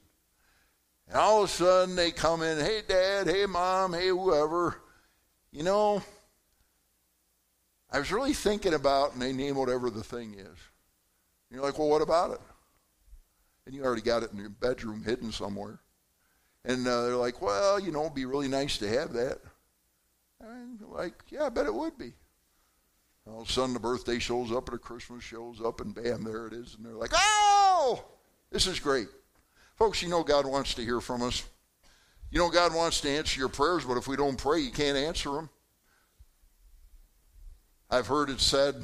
And all of a sudden they come in, hey, dad, hey, mom, hey, whoever. You know, I was really thinking about, and they name whatever the thing is. And you're like, well, what about it? And you already got it in your bedroom hidden somewhere. And uh, they're like, well, you know, it'd be really nice to have that. And like, yeah, I bet it would be. All of a sudden, the birthday shows up, and the Christmas shows up, and bam, there it is. And they're like, oh, this is great. Folks, you know God wants to hear from us. You know God wants to answer your prayers, but if we don't pray, you can't answer them. I've heard it said,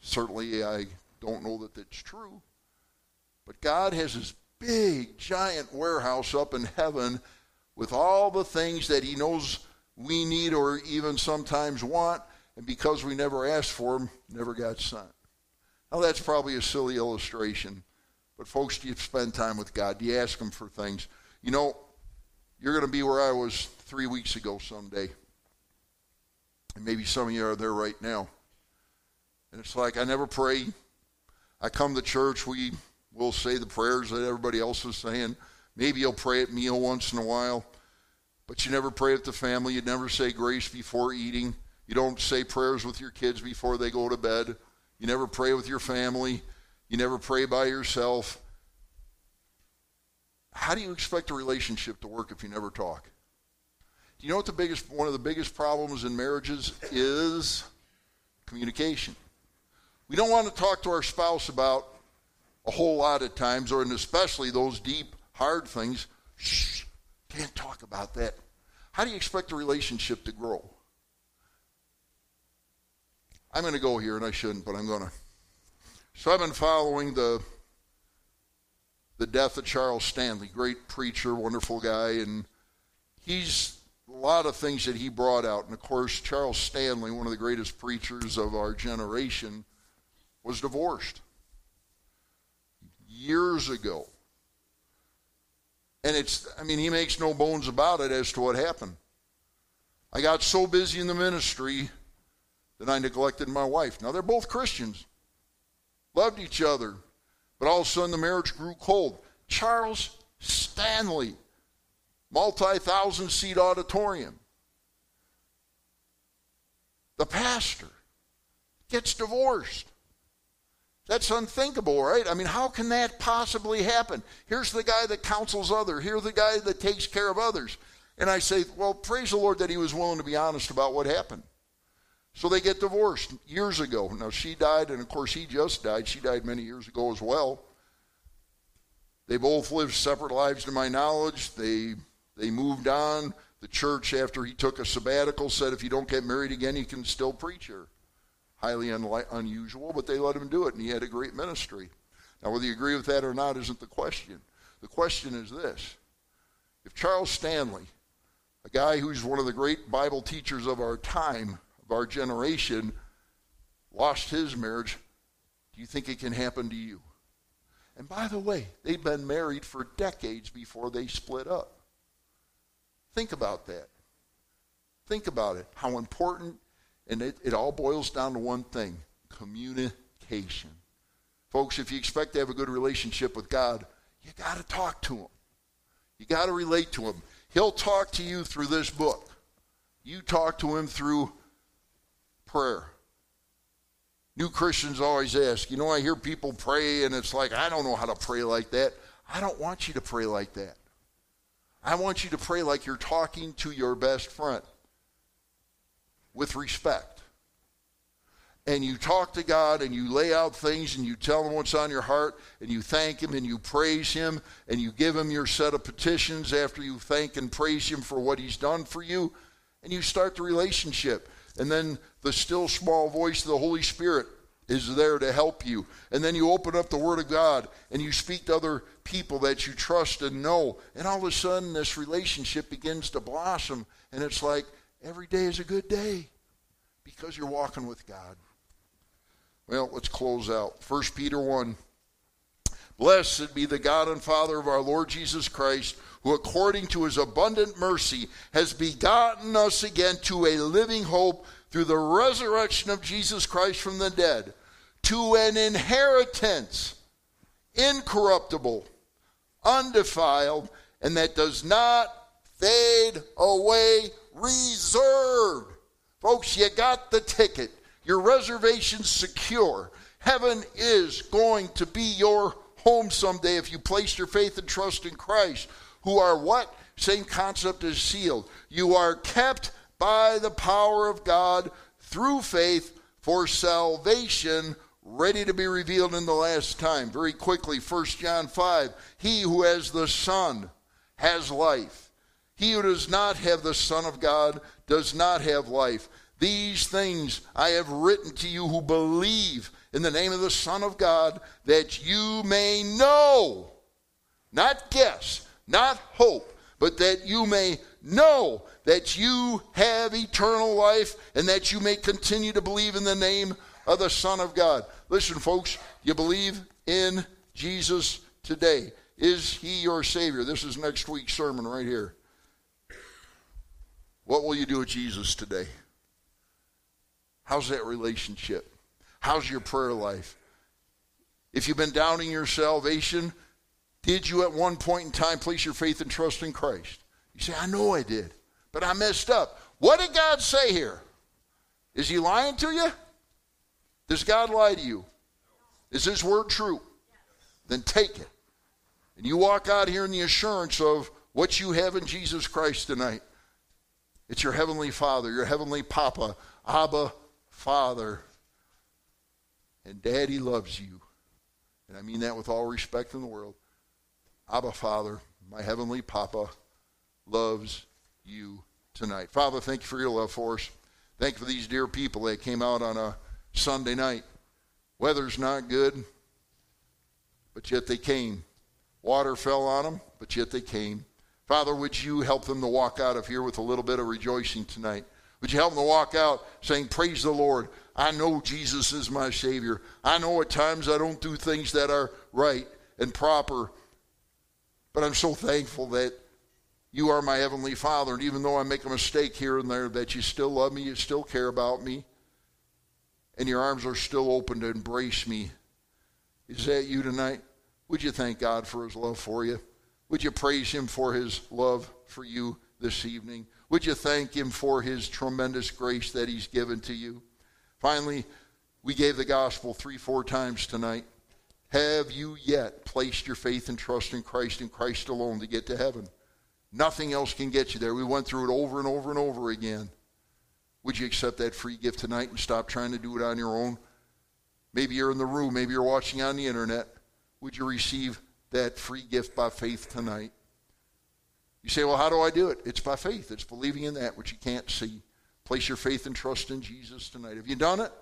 certainly I don't know that it's true, but God has his big, giant warehouse up in heaven with all the things that He knows we need or even sometimes want, and because we never asked for them, never got sent. Now, that's probably a silly illustration, but folks, do you spend time with God? Do you ask Him for things? You know, you're going to be where I was three weeks ago someday. And maybe some of you are there right now. And it's like, I never pray. I come to church, we We'll say the prayers that everybody else is saying. Maybe you'll pray at meal once in a while, but you never pray at the family. You never say grace before eating. You don't say prayers with your kids before they go to bed. You never pray with your family. You never pray by yourself. How do you expect a relationship to work if you never talk? Do you know what the biggest one of the biggest problems in marriages is? Communication. We don't want to talk to our spouse about a whole lot of times, or and especially those deep, hard things. Shh, can't talk about that. How do you expect a relationship to grow? I'm going to go here, and I shouldn't, but I'm going to. So I've been following the the death of Charles Stanley, great preacher, wonderful guy, and he's a lot of things that he brought out. And of course, Charles Stanley, one of the greatest preachers of our generation, was divorced years ago. And it's, I mean, he makes no bones about it as to what happened. I got so busy in the ministry that I neglected my wife. Now, they're both Christians, loved each other, but all of a sudden the marriage grew cold. Charles Stanley, multi thousand seat auditorium. The pastor gets divorced. That's unthinkable, right? I mean, how can that possibly happen? Here's the guy that counsels others. Here's the guy that takes care of others. And I say, well, praise the Lord that he was willing to be honest about what happened. So they get divorced years ago. Now, she died, and of course, he just died. She died many years ago as well. They both lived separate lives, to my knowledge. They, they moved on. The church, after he took a sabbatical, said, if you don't get married again, you can still preach here highly unli- unusual, but they let him do it, and he had a great ministry. Now, whether you agree with that or not isn't the question. The question is this if Charles Stanley, a guy who's one of the great Bible teachers of our time, of our generation, lost his marriage, do you think it can happen to you? And by the way, they'd been married for decades before they split up. Think about that. Think about it. How important, and it, it all boils down to one thing communication. Folks, if you expect to have a good relationship with God, you got to talk to Him. You got to relate to Him. He'll talk to you through this book. You talk to Him through prayer. New Christians always ask, you know, I hear people pray and it's like, I don't know how to pray like that. I don't want you to pray like that. I want you to pray like you're talking to your best friend with respect. And you talk to God and you lay out things and you tell him what's on your heart and you thank him and you praise him and you give him your set of petitions after you thank and praise him for what he's done for you and you start the relationship. And then the still small voice of the Holy Spirit is there to help you. And then you open up the Word of God and you speak to other people that you trust and know. And all of a sudden, this relationship begins to blossom. And it's like every day is a good day because you're walking with God. Well, let's close out. 1 Peter 1. Blessed be the God and Father of our Lord Jesus Christ, who according to his abundant mercy has begotten us again to a living hope through the resurrection of Jesus Christ from the dead, to an inheritance incorruptible, undefiled, and that does not fade away, reserved. Folks, you got the ticket. Your reservation's secure. Heaven is going to be your home someday if you place your faith and trust in Christ, who are what? Same concept as sealed. You are kept by the power of God through faith for salvation ready to be revealed in the last time. Very quickly, 1 John 5 He who has the Son has life. He who does not have the Son of God does not have life. These things I have written to you who believe in the name of the Son of God, that you may know, not guess, not hope, but that you may know that you have eternal life and that you may continue to believe in the name of the Son of God. Listen, folks, you believe in Jesus today. Is he your Savior? This is next week's sermon right here. What will you do with Jesus today? How's that relationship? How's your prayer life? If you've been doubting your salvation, did you at one point in time place your faith and trust in Christ? You say, I know I did, but I messed up. What did God say here? Is he lying to you? Does God lie to you? Is his word true? Then take it. And you walk out here in the assurance of what you have in Jesus Christ tonight. It's your heavenly Father, your heavenly Papa, Abba Father. And Daddy loves you. And I mean that with all respect in the world. Abba Father, my heavenly Papa, loves you tonight. Father, thank you for your love for us. Thank you for these dear people that came out on a Sunday night. Weather's not good, but yet they came. Water fell on them, but yet they came. Father, would you help them to walk out of here with a little bit of rejoicing tonight? Would you help them to walk out saying, Praise the Lord. I know Jesus is my Savior. I know at times I don't do things that are right and proper, but I'm so thankful that you are my Heavenly Father. And even though I make a mistake here and there, that you still love me, you still care about me, and your arms are still open to embrace me. Is that you tonight? Would you thank God for his love for you? Would you praise him for his love for you this evening? Would you thank him for his tremendous grace that he's given to you? Finally, we gave the gospel three, four times tonight. Have you yet placed your faith and trust in Christ and Christ alone to get to heaven? Nothing else can get you there. We went through it over and over and over again. Would you accept that free gift tonight and stop trying to do it on your own? Maybe you're in the room, maybe you're watching on the internet. Would you receive that free gift by faith tonight? You say, well, how do I do it? It's by faith. It's believing in that which you can't see. Place your faith and trust in Jesus tonight. Have you done it?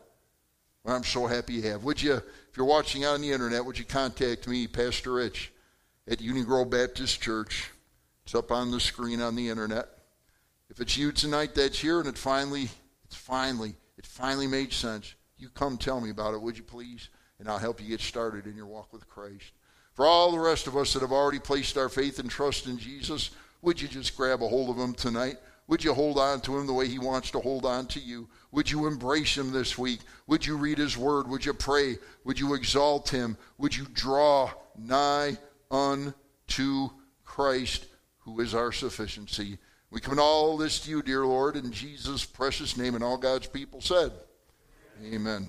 Well, I'm so happy you have. Would you, if you're watching on the internet, would you contact me, Pastor Rich, at Union Grove Baptist Church? It's up on the screen on the internet. If it's you tonight that's here and it finally, it's finally, it finally made sense. you come tell me about it, would you please? And I'll help you get started in your walk with Christ. For all the rest of us that have already placed our faith and trust in Jesus, would you just grab a hold of him tonight? Would you hold on to him the way he wants to hold on to you? Would you embrace him this week? Would you read his word? Would you pray? Would you exalt him? Would you draw nigh unto Christ, who is our sufficiency? We commend all this to you, dear Lord, in Jesus' precious name, and all God's people said, Amen. Amen.